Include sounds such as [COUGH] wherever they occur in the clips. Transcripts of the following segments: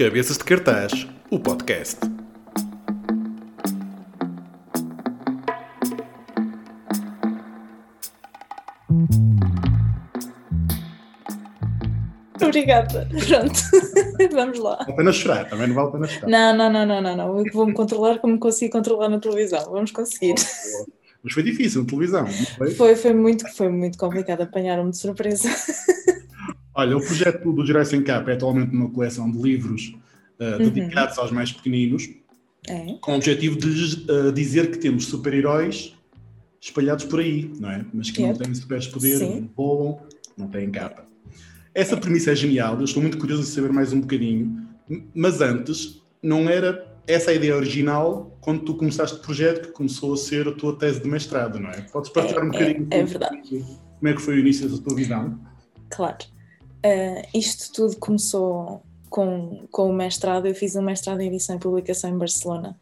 Cabeças de Cartaz, o podcast. Obrigada. Pronto. [LAUGHS] Vamos lá. Vale a pena chorar, também não vale a pena chorar. Não, não, não, não, não, não. Eu vou-me controlar como consigo controlar na televisão. Vamos conseguir. Mas foi difícil na televisão, foi? Foi, foi, muito, foi muito complicado apanhar-me de surpresa. Olha, o projeto do Jurassic Cap é atualmente uma coleção de livros uh, dedicados aos mais pequeninos, É. com o objetivo de uh, dizer que temos super-heróis espalhados por aí, não é? Mas que não têm superpoderes, não voam, não têm capa. Essa premissa é genial, eu estou muito curioso de saber mais um bocadinho, mas antes, não era essa a ideia original quando tu começaste o projeto, que começou a ser a tua tese de mestrado, não é? Podes partilhar É, um bocadinho é, é verdade. como é que foi o início da tua visão? Claro. Ah, isto tudo começou com, com o mestrado. Eu fiz um mestrado em edição e publicação em Barcelona.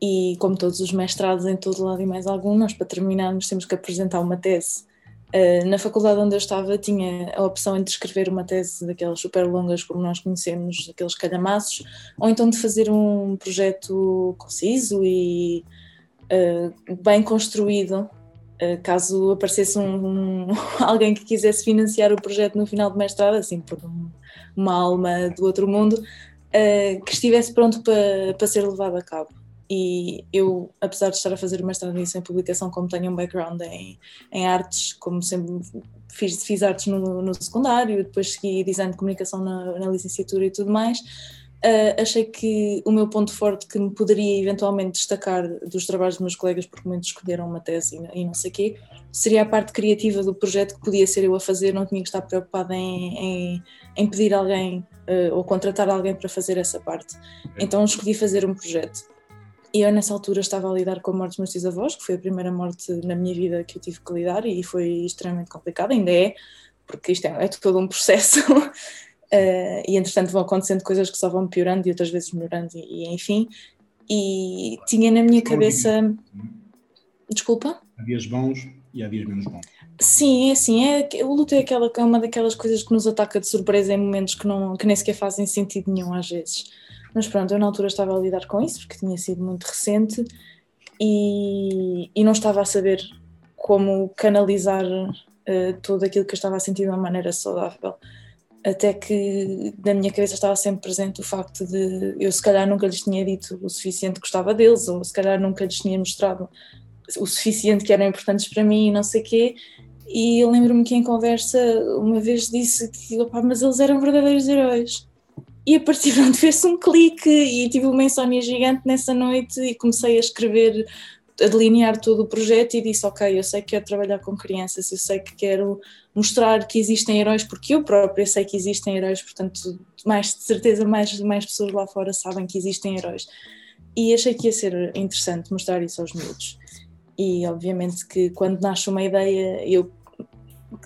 E como todos os mestrados em todo lado e mais algum, nós para terminarmos temos que apresentar uma tese. Ah, na faculdade onde eu estava tinha a opção entre escrever uma tese daquelas super longas como nós conhecemos, aqueles calhamaços, ou então de fazer um projeto conciso e ah, bem construído Uh, caso aparecesse um, um- [LAUGHS] alguém que quisesse financiar o projeto no final do mestrado, assim por um- uma alma do outro mundo, uh, que estivesse pronto para para ser levado a cabo. E eu, apesar de estar a fazer o mestrado nisso em publicação, como tenho um background em, em artes, como sempre fiz, fiz artes no, no secundário, depois segui design de comunicação na, na licenciatura e tudo mais, Uh, achei que o meu ponto forte que me poderia eventualmente destacar dos trabalhos dos meus colegas, porque muitos escolheram uma tese e, e não sei o quê, seria a parte criativa do projeto que podia ser eu a fazer, não tinha que estar preocupada em, em, em pedir alguém uh, ou contratar alguém para fazer essa parte. Então escolhi fazer um projeto. E eu nessa altura estava a lidar com a morte dos meus trisavós, que foi a primeira morte na minha vida que eu tive que lidar e foi extremamente complicado, ainda é, porque isto é, é todo um processo. [LAUGHS] Uh, e entretanto vão acontecendo coisas que só vão piorando e outras vezes melhorando, e, e enfim. E tinha na minha cabeça. Desculpa? Há dias bons e há dias menos bons. Sim, é assim, é, o luto é, aquela, é uma daquelas coisas que nos ataca de surpresa em momentos que, não, que nem sequer fazem sentido nenhum às vezes. Mas pronto, eu na altura estava a lidar com isso porque tinha sido muito recente e, e não estava a saber como canalizar eh, tudo aquilo que eu estava a sentir de uma maneira saudável. Até que na minha cabeça estava sempre presente o facto de eu, se calhar, nunca lhes tinha dito o suficiente que gostava deles, ou se calhar nunca lhes tinha mostrado o suficiente que eram importantes para mim e não sei quê. E eu lembro-me que em conversa uma vez disse que, opá, mas eles eram verdadeiros heróis. E a partir de onde fez-se um clique e tive uma insónia gigante nessa noite e comecei a escrever, a delinear todo o projeto e disse, ok, eu sei que quero trabalhar com crianças, eu sei que quero mostrar que existem heróis, porque eu própria sei que existem heróis, portanto, mais de certeza mais, mais pessoas lá fora sabem que existem heróis. E achei que ia ser interessante mostrar isso aos miúdos. E obviamente que quando nasce uma ideia, eu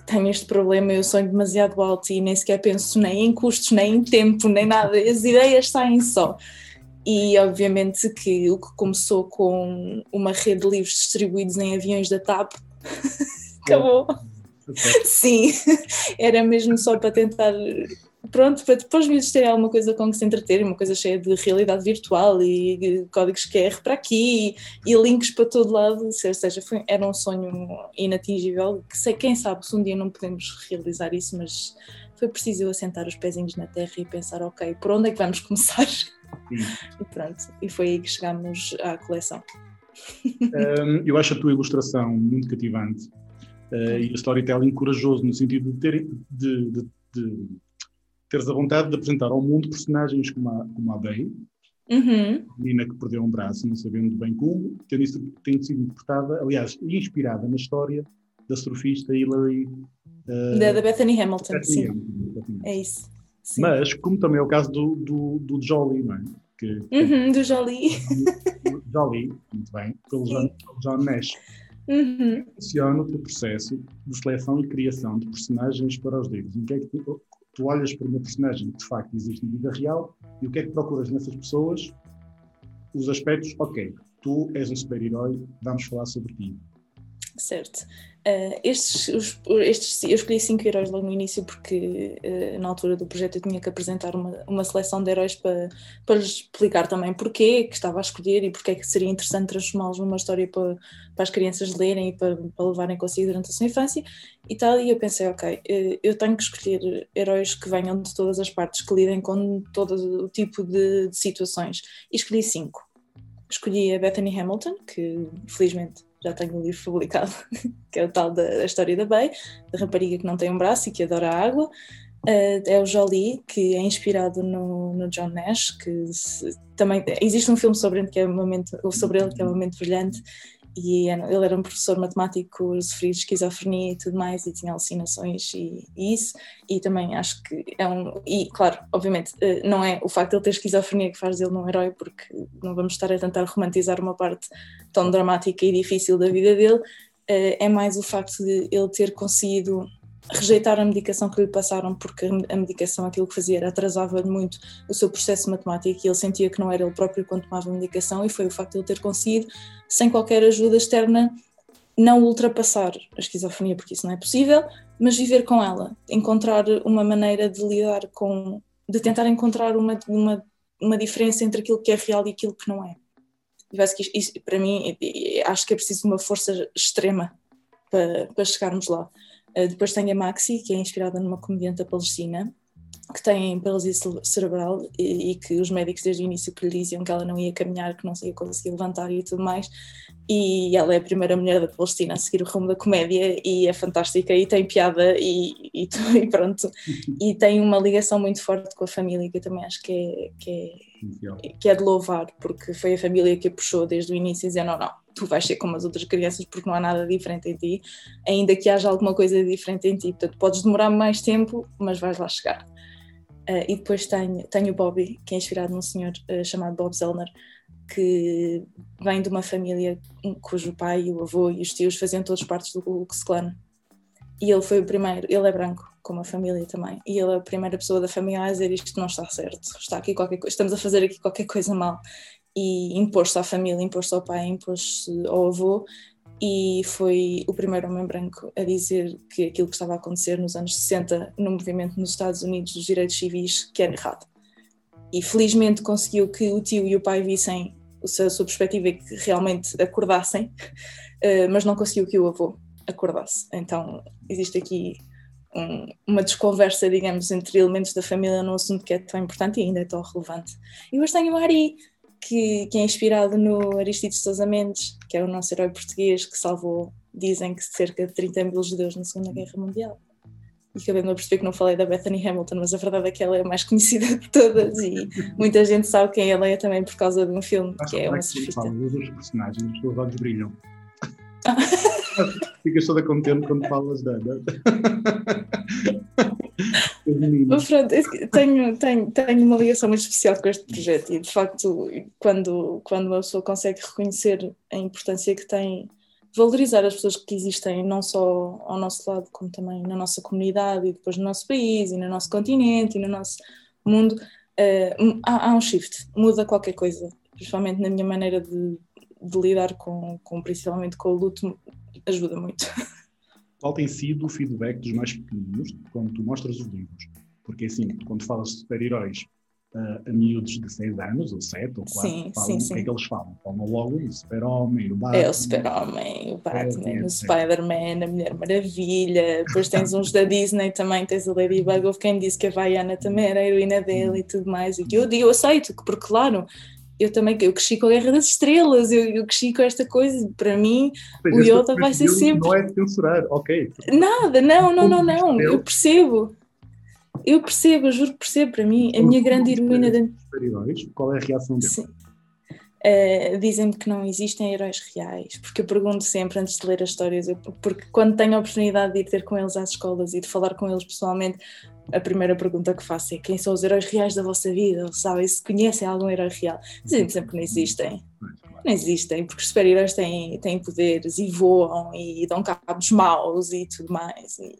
tenho este problema, eu sonho demasiado alto e nem sequer penso nem em custos, nem em tempo, nem nada, as ideias saem só. E obviamente que o que começou com uma rede de livros distribuídos em aviões da TAP [LAUGHS] acabou. Sim, [LAUGHS] era mesmo só para tentar, pronto, para depois os miúdos alguma coisa com que se entreter, uma coisa cheia de realidade virtual e códigos QR para aqui e, e links para todo lado, ou seja, foi, era um sonho inatingível, que sei, quem sabe se um dia não podemos realizar isso, mas foi preciso eu assentar os pezinhos na terra e pensar, ok, por onde é que vamos [LAUGHS] começar? Sim. E pronto, e foi aí que chegámos à coleção. Um, eu acho a tua ilustração muito cativante uh, e o storytelling corajoso, no sentido de, ter, de, de, de teres a vontade de apresentar ao mundo personagens como a, como a Bey, Uhum. menina que perdeu um braço, não sabendo bem como, tendo, isso, tendo sido interpretada, aliás, inspirada na história da surfista Hillary. Uh, Da, da Bethany Hamilton, Bethany sim, Hamilton, é isso. Sim. Mas, como também é o caso do, do, do Jolly, não é? Que, Uhum, do Jolie. [LAUGHS] Jolly, muito bem, pelo. John, pelo John Nash. Uhum. funciona o processo de seleção e criação de personagens para os livros? Em que é que tu, olhas para uma personagem que de facto existe na vida real e o que é que procuras nessas pessoas? Os aspectos, ok, tu és um super-herói, vamos falar sobre ti. Certo. Uh, estes, os, estes, eu escolhi cinco heróis logo no início porque uh, na altura do projeto eu tinha que apresentar uma, uma seleção de heróis para, para lhes explicar também porquê que estava a escolher e porque é que seria interessante transformá-los numa história para, para as crianças lerem e para, para levarem consigo durante a sua infância e tal, e eu pensei, ok, uh, eu tenho que escolher heróis que venham de todas as partes, que lidem com todo o tipo de, de situações e escolhi cinco. Escolhi a Bethany Hamilton, que felizmente já tenho um livro publicado, [LAUGHS] que é o tal da história da Bay, da rapariga que não tem um braço e que adora a água. Uh, é o Jolie, que é inspirado no, no John Nash, que se, também existe um filme sobre ele que é um momento, sobre ele que é um momento brilhante e ele era um professor matemático, sofria de esquizofrenia e tudo mais, e tinha alucinações e, e, isso, e também acho que é um, e claro, obviamente, eh, não é o facto de ele ter esquizofrenia que faz dele um herói, porque não vamos estar a tentar romantizar uma parte tão dramática e difícil da vida dele, eh, é mais o facto de ele ter conseguido rejeitar a medicação que lhe passaram, porque a medicação, aquilo que fazia era atrasava muito o seu processo matemático e ele sentia que não era ele próprio quando tomava a medicação, e foi o facto de ele ter conseguido, sem qualquer ajuda externa, não ultrapassar a esquizofrenia, porque isso não é possível, mas viver com ela, encontrar uma maneira de lidar com, de tentar encontrar uma, uma, uma diferença entre aquilo que é real e aquilo que não é. E que isso, para mim, acho que é preciso uma força extrema para, para chegarmos lá. Uh, depois tem a Maxi, que é inspirada numa comediante da Palestina, que tem paralisia cerebral e, e, que os médicos desde o início que lhe diziam que ela não ia caminhar, que não ia conseguir levantar e tudo mais. E ela é a primeira mulher da Palestina a seguir o rumo da comédia e é fantástica e tem piada e, e, e pronto. [LAUGHS] E tem uma ligação muito forte com a família que eu também acho que é, que é, que é de louvar, porque foi a família que a puxou desde o início dizendo: não, não, tu vais ser como as outras crianças porque não há nada diferente em ti, ainda que haja alguma coisa diferente em ti. Portanto, podes demorar mais tempo, mas vais lá chegar. Uh, e depois tenho, tenho o Bobby, que é inspirado num senhor uh, chamado Bob Zellner, que vem de uma família cujo pai, o avô e os tios faziam todos partes do Ku Klux. E ele foi o primeiro, ele é branco, como a família também, e ele é a primeira pessoa da família a dizer isto não está certo, está aqui qualquer estamos a fazer aqui qualquer coisa mal. E impôs-se à família, impôs-se ao pai, impôs-se ao avô, e foi o primeiro homem branco a dizer que aquilo que estava a acontecer nos anos 60 no movimento nos Estados Unidos dos direitos civis que era errado. E felizmente conseguiu que o tio e o pai vissem a sua perspectiva e que realmente acordassem, [LAUGHS] eh, mas não conseguiu que o avô acordasse. Então existe aqui um, uma desconversa, digamos, entre elementos da família num assunto que é tão importante e ainda é tão relevante. E hoje tenho o Ari, que, que é inspirado no Aristides Sousa Mendes, que é o nosso herói português que salvou, dizem que cerca de 30 mil judeus na Segunda Guerra Mundial. E acabei-me a perceber que não falei da Bethany Hamilton, mas a verdade é que ela é a mais [LAUGHS] conhecida de todas e muita gente sabe quem ela é também por causa de um filme Acho que é uma surfista. Fala dos personagens, os teus olhos brilham. [LAUGHS] Ficas toda contente quando falas dela. [LAUGHS] Pronto, tenho, tenho, tenho uma ligação muito especial com este projeto e de facto quando, quando uma pessoa consegue reconhecer a importância que tem valorizar as pessoas que existem não só ao nosso lado como também na nossa comunidade e depois no nosso país e no nosso continente e no nosso mundo uh, há, há, um shift, muda qualquer coisa principalmente na minha maneira de, de lidar com, com principalmente com o luto ajuda muito [LAUGHS] qual tem sido o feedback dos mais pequeninos quando tu mostras os livros? Porque assim, quando falas de super-heróis uh, a miúdos de 6 anos, ou 7, ou 4, sim, falam, sim, sim. o que é que eles falam? Falam logo o super-homem, o Batman. É o super-homem, o Batman, é, o Spider-Man, a Mulher Maravilha, depois tens uns da Disney também, tens a Ladybug, houve quem disse que a Vaiana também era a heroína dele e tudo mais, e eu, eu aceito, porque claro, eu também eu cresci com a Guerra das Estrelas, eu, eu cresci com esta coisa, para mim o Yoda vai ser sempre. Não é censurar, ok. Nada, não, não, não, não, eu percebo. Eu percebo, eu juro que percebo, para mim, a minha grande heroína. De... Qual é a reação dele? Uh, Dizem-me que não existem heróis reais, porque eu pergunto sempre antes de ler as histórias, eu, porque quando tenho a oportunidade de ir ter com eles às escolas e de falar com eles pessoalmente, a primeira pergunta que faço é quem são os heróis reais da vossa vida? Sabem se conhecem algum herói real? Dizem sempre que não existem. Não existem, porque os super-heróis têm, têm poderes e voam e dão cabos maus e tudo mais. E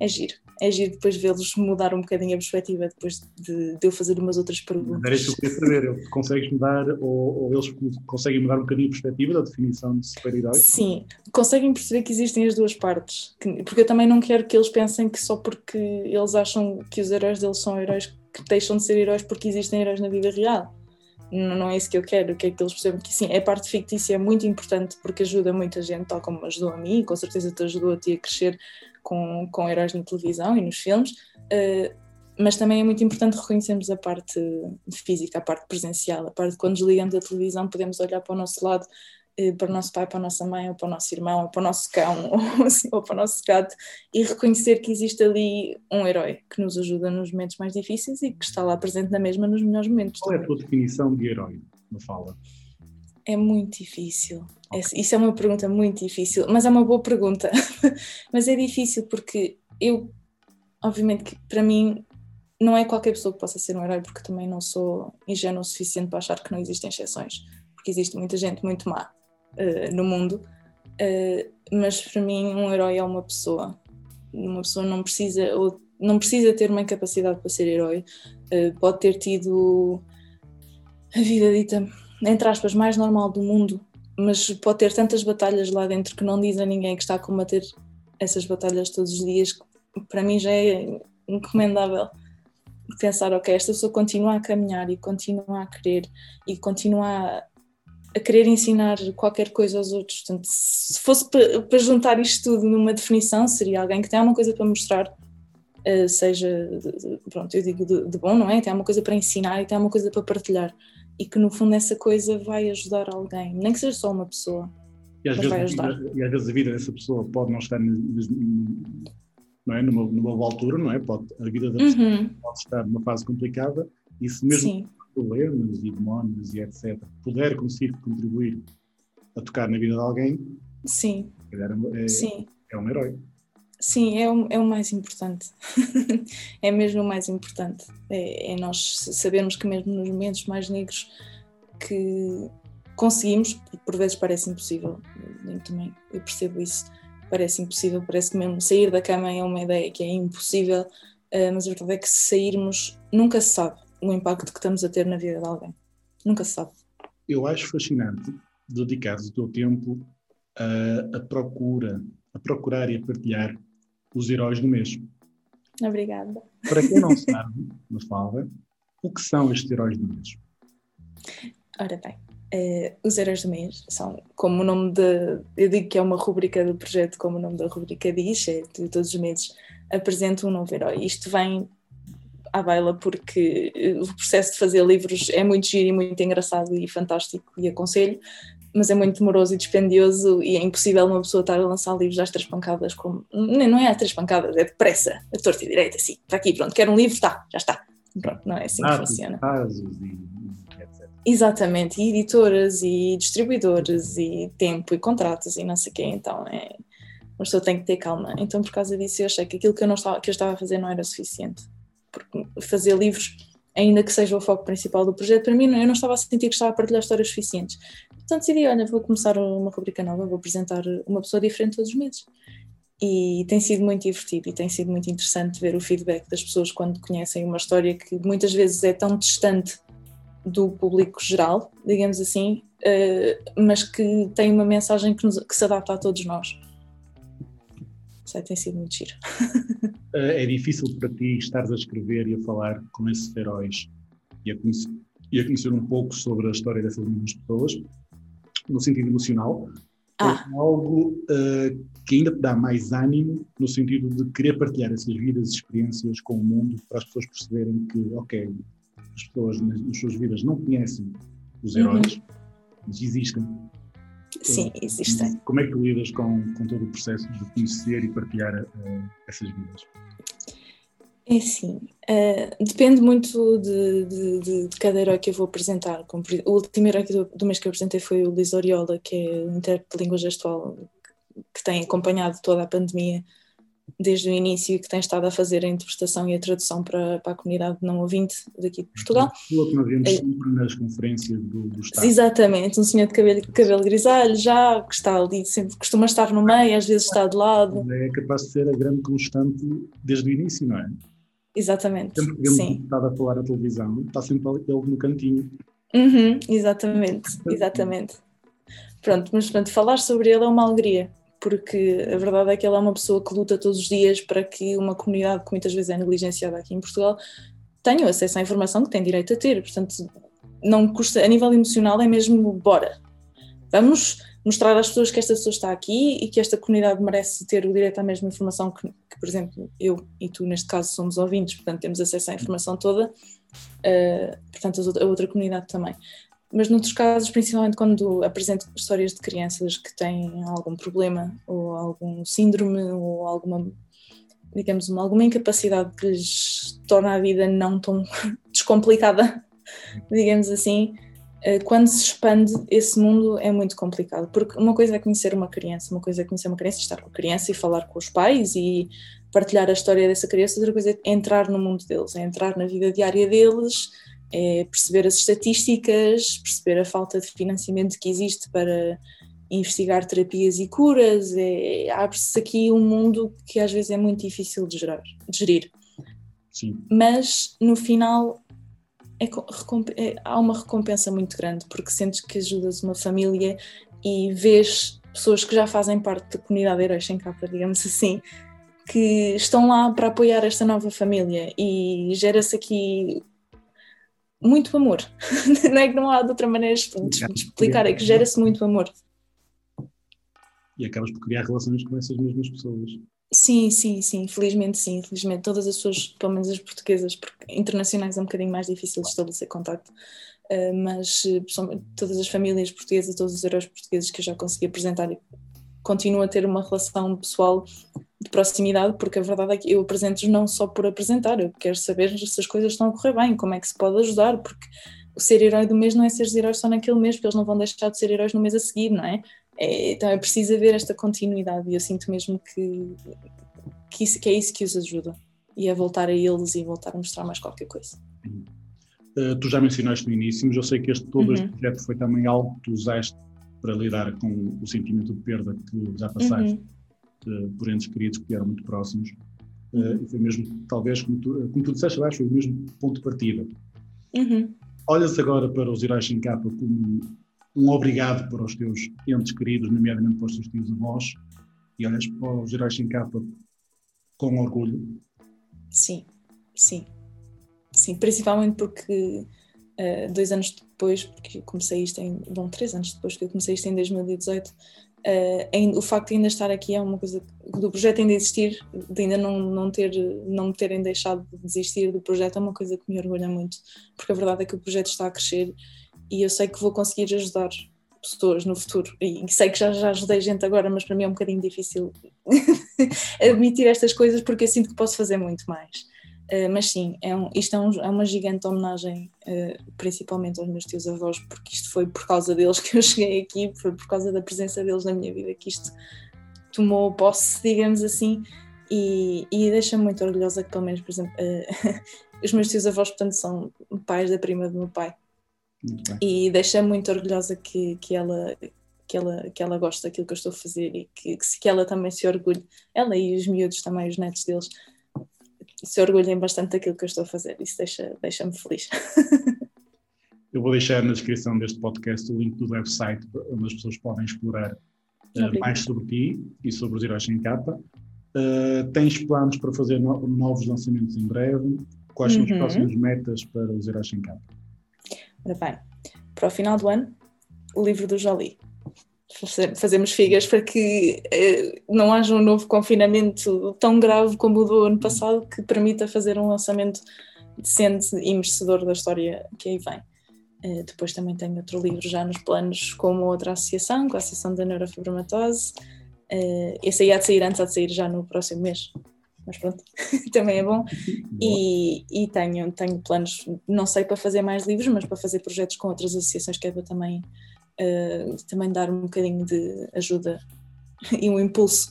é giro. É giro depois vê-los mudar um bocadinho a perspectiva depois de, de eu fazer umas outras perguntas. Era isso que eu queria saber, consegues mudar ou, ou, eles conseguem mudar um bocadinho a perspectiva da definição de super-herói? Sim, conseguem perceber que existem as duas partes, que, porque eu também não quero que eles pensem que só porque eles acham que os heróis deles são heróis que deixam de ser heróis porque existem heróis na vida real não, não é isso que eu quero, que é que eles percebam que sim, a parte fictícia é muito importante porque ajuda muita gente, tal como ajudou a mim, e com certeza te ajudou a ti a crescer com, com heróis na televisão e nos filmes, uh, mas também é muito importante reconhecermos a parte física, a parte presencial, a parte quando desligamos a televisão podemos olhar para o nosso lado eh, para o nosso pai, para a nossa mãe, ou para o nosso irmão, ou para o nosso cão, [LAUGHS] ou, assim, ou para o nosso gato, e reconhecer que existe ali um herói que nos ajuda nos momentos mais difíceis e que está lá presente na mesma nos melhores momentos. Qual é a tua definição de herói, me fala? É muito difícil. Okay. Isso é uma pergunta muito difícil, mas é uma boa pergunta. [LAUGHS] mas é difícil porque eu, obviamente, que para mim não é qualquer pessoa que possa ser um herói, porque também não sou ingênuo o suficiente para achar que não existem exceções, porque existe muita gente muito má uh, no mundo, uh, mas para mim um herói é uma pessoa. Uma pessoa não precisa, ou não precisa ter uma incapacidade para ser herói, uh, pode ter tido a vida dita, entre aspas, mais normal do mundo, mas pode ter tantas batalhas lá dentro que não diz a ninguém que está a combater essas batalhas todos os dias, para mim já é incomendável pensar, ok, esta pessoa continua a caminhar e continua a querer e continua a querer ensinar qualquer coisa aos outros. Portanto, se fosse para, juntar isto tudo numa definição, seria alguém que tem alguma coisa para mostrar, uh, seja, pronto, eu digo de, de, bom, não é? Tem alguma coisa para ensinar e tem alguma coisa para partilhar. E que no fundo essa coisa vai ajudar alguém, nem que seja só uma pessoa. E às, vezes, e às vezes a vida dessa pessoa pode não estar não é? numa, numa boa altura, não é? Pode, a vida da pessoa uhum. pode estar numa fase complicada e se mesmo Sim problemas e demónios e etc., puder conseguir contribuir a tocar na vida de alguém, sim, é, sim. é um herói. Sim, é o, é o mais importante. [LAUGHS] é mesmo o mais importante. É, é, nós sabermos que mesmo nos momentos mais negros que conseguimos, por vezes parece impossível, eu também eu percebo isso, parece impossível, parece que mesmo sair da cama é uma ideia que é impossível, eh, mas a verdade é que se sairmos, nunca se sabe o impacto que estamos a ter na vida de alguém. Nunca se sabe. Eu acho fascinante dedicar o teu tempo a, a procura, a procurar e a partilhar os heróis do mês. Obrigada. Para quem não sabe, Mafalda, o que são estes heróis do mês? Ora bem, uh, os heróis do mês são, como o nome de. Eu digo que é uma rubrica do projeto, como o nome da rubrica diz, é de todos os meses apresento um novo herói. Isto vem à baila porque eh, o processo de fazer livros é muito giro e muito engraçado e fantástico e aconselho, mas é muito demoroso e dispendioso e é impossível uma pessoa estar a lançar livros às três pancadas como... Não é às três pancadas, é depressa, a torta e direita, assim, está aqui, pronto, quero um livro, está, já está. Pronto, não é assim que funciona. Exatamente, e editoras e distribuidores e tempo e contratos e não sei o quê, então é... Uma pessoa tem que ter calma. Então, por causa disso, eu achei que aquilo que eu, não estava, que eu estava a fazer não era suficiente porque fazer livros, ainda que seja o foco principal do projeto, para mim eu não estava a sentir que estava a partilhar histórias suficientes. Então decidi, olha, vou começar uma rubrica nova, vou apresentar uma pessoa diferente todos os meses. E tem sido muito divertido e tem sido muito interessante ver o feedback das pessoas quando conhecem uma história que muitas vezes é tão distante do público geral, digamos assim, uh, mas que tem uma mensagem que, nos, que se adapta a todos nós. Isso tem sido muito giro. [LAUGHS] Eh, é difícil para ti estares a escrever e a falar com esses heróis e a conhecer, e a conhecer um pouco sobre a história dessas mesmas pessoas, no sentido emocional, ah. é algo uh, que ainda te dá mais ânimo no sentido de querer partilhar essas vidas e experiências com o mundo para as pessoas perceberem que, ok, as pessoas nas, nas suas vidas não conhecem os heróis, uhum. mas existem Sim, existem. Como é que lidas com, com todo o processo de conhecer e partilhar uh, essas vidas? É assim, uh, depende muito de, de, de, de, cada herói que eu vou apresentar. Como, o último herói do, do mês que eu apresentei foi o Liz Oriola, que é o intérprete de língua gestual que tem acompanhado toda a pandemia desde o início e que tem estado a fazer a interpretação e a tradução para, para a comunidade não ouvinte daqui de Portugal. O que nós vemos é, sempre nas conferências do, do Estado. Exatamente, um senhor de cabelo, cabelo grisalho já, que está ali, sempre costuma estar no meio, às vezes está de lado. É capaz de ser a grande constante desde o início, não é? Exatamente, sempre que vemos sim. Estado a falar na televisão, está sempre ele no cantinho. Uhum, exatamente, exatamente. Pronto, mas pronto, falar sobre ele é uma alegria porque a verdade é que ele é uma pessoa que luta todos os dias para que uma comunidade que muitas vezes é negligenciada aqui em Portugal tenha acesso à informação que tem direito a ter. Portanto, não custa, a nível emocional é mesmo bora. Vamos mostrar às pessoas que esta pessoa está aqui e que esta comunidade merece ter o direito à mesma informação que, que por exemplo, eu e tu, neste caso, somos ouvintes, portanto, temos acesso à informação toda, uh, portanto, a outra comunidade também. Mas noutros casos, principalmente quando apresento histórias de crianças que têm algum problema ou algum síndrome ou alguma, digamos, uma, alguma incapacidade que lhes torna a vida não tão [LAUGHS] descomplicada, digamos assim, quando se expande esse mundo é muito complicado, porque uma coisa é conhecer uma criança, uma coisa é conhecer uma criança, estar com a criança e falar com os pais e partilhar a história dessa criança, outra coisa é entrar no mundo deles, é entrar na vida diária deles, é perceber as estatísticas, perceber a falta de financiamento que existe para investigar terapias e curas. É, Abre-se aqui um mundo que às vezes é muito difícil de, gerar, de gerir. Sim. Mas no final é, é, há uma recompensa muito grande porque sentes que ajudas uma família e vês pessoas que já fazem parte da comunidade Heróis Sem Capa, digamos assim, que estão lá para apoiar esta nova família e gera-se aqui muito amor. [LAUGHS] não é que não há de outra maneira de explicar, é que gera-se muito amor. E acabas por criar relações com essas mesmas pessoas. Sim, sim, sim, felizmente sim, felizmente todas as pessoas, pelo menos as portuguesas, porque internacionais é um bocadinho mais difícil de estabelecer contacto, uh, mas todas as famílias portuguesas, todos os heróis portugueses que eu já consegui apresentar, continuo a ter uma relação pessoal de proximidade, porque a verdade é que eu apresento-os não só por apresentar, eu quero saber se as coisas estão a correr bem, como é que se pode ajudar, porque o ser herói do mês não é ser herói só naquele mês, porque eles não vão deixar de ser heróis no mês a seguir, não é? É então é preciso haver esta continuidade e eu sinto mesmo que, que, isso, que é isso que os ajuda e a voltar a eles e voltar a mostrar mais qualquer coisa. Uh, tu já mencionaste no início, mas eu sei que este, todo uhum. este projeto foi também algo que tu usaste para lidar com o sentimento de perda que já passaste. Uhum por entes queridos que eram muito próximos. Uh, e foi mesmo, talvez, como tu, como tu disseste, acho, foi o mesmo ponto de partida. Uhum. Olhas agora para os Heróis Sem Capa como um obrigado para os teus entes queridos, nomeadamente para os teus tios avós, e olhas para os Heróis Sem Capa com orgulho? Sim, sim. Sim, principalmente porque uh, dois anos depois, porque eu comecei isto em. Bom, três anos depois que eu comecei isto em 2018, Uh, o facto de ainda estar aqui é uma coisa do projeto ainda existir, de ainda não, não, ter, não me terem deixado de desistir do projeto é uma coisa que me orgulha muito, porque a verdade é que o projeto está a crescer e eu sei que vou conseguir ajudar pessoas no futuro. E sei que já, já ajudei gente agora, mas para mim é um bocadinho difícil [LAUGHS] admitir estas coisas porque eu sinto que posso fazer muito mais. Uh, mas sim, é um, isto é, um, é, uma gigante homenagem, uh, principalmente aos meus tios avós, porque isto foi por causa deles que eu [LAUGHS] cheguei aqui, foi por causa da presença deles na minha vida que isto tomou posse, digamos assim, e, e deixa-me muito orgulhosa que, pelo menos, por exemplo, uh, [LAUGHS] os meus tios avós, portanto, são pais da prima do meu pai, e deixa-me muito orgulhosa que, que ela que ela, que ela gosta daquilo que eu estou a fazer e que, que, ela também se orgulhe, ela e os miúdos também, os netos deles, se orgulhem bastante daquilo que eu estou a fazer. Isso deixa-me deixa feliz. [LAUGHS] eu vou deixar na descrição deste podcast o link do website onde as pessoas podem explorar uh, mais sobre ti e sobre os Heróis Sem Capa. Uh, tens planos para fazer no novos lançamentos em breve? Quais são as uhum. próximas metas para os Heróis Sem Capa? Ora bem, para o final do ano, o livro do Jolie fazemos figas para que eh, não haja um novo confinamento tão grave como o do ano passado que permita fazer um lançamento decente e merecedor da história que aí vem. Eh, depois também tenho outro livro já nos planos com uma outra associação, com a Associação da Neurofibromatose. Eh, esse aí há de sair antes, há de sair já no próximo mês. Mas pronto, [LAUGHS] também é bom. [LAUGHS] E, e, tenho, tenho planos, não sei para fazer mais livros, mas para fazer projetos com outras associações que é para também uh, também dar um bocadinho de ajuda [LAUGHS] e um impulso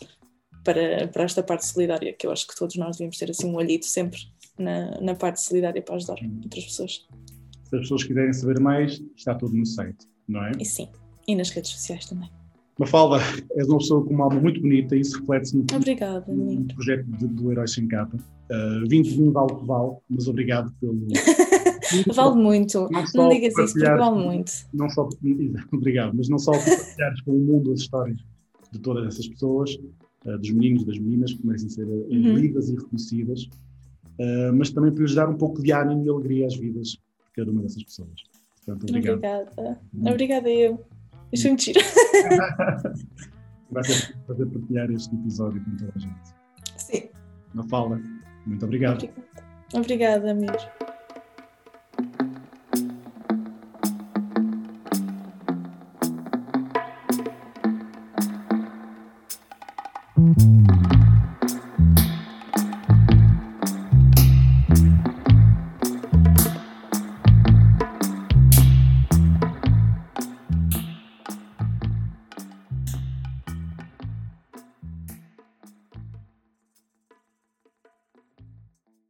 para, para esta parte solidária, que eu acho que todos nós devíamos ter assim um olhito sempre na, na parte solidária para ajudar outras pessoas. Se as pessoas quiserem saber mais, está tudo no site, não é? E sim, e nas redes sociais também. Mafalda, és uma pessoa com uma alma muito bonita e isso reflete-se no, Obrigada, no projeto de, do Heróis Sem Capa. Uh, 20 vale que vale, mas obrigado pelo. [LAUGHS] vale muito, não, não digas isso, porque vale muito. Não só, [LAUGHS] obrigado, mas não só por partilhares com o mundo as histórias de todas essas pessoas, uh, dos meninos, das meninas, que merecem ser uh, uhum. lidas e reconhecidas, uh, mas também para lhes dar um pouco de ânimo e alegria às vidas de cada uma dessas pessoas. Portanto, obrigado. Obrigada. Obrigada eu. Isso é mentira. [LAUGHS] Vai prazer partilhar este episódio com toda a gente. Sim. Na fala. Muito obrigado. Obrigada, obrigada amigo.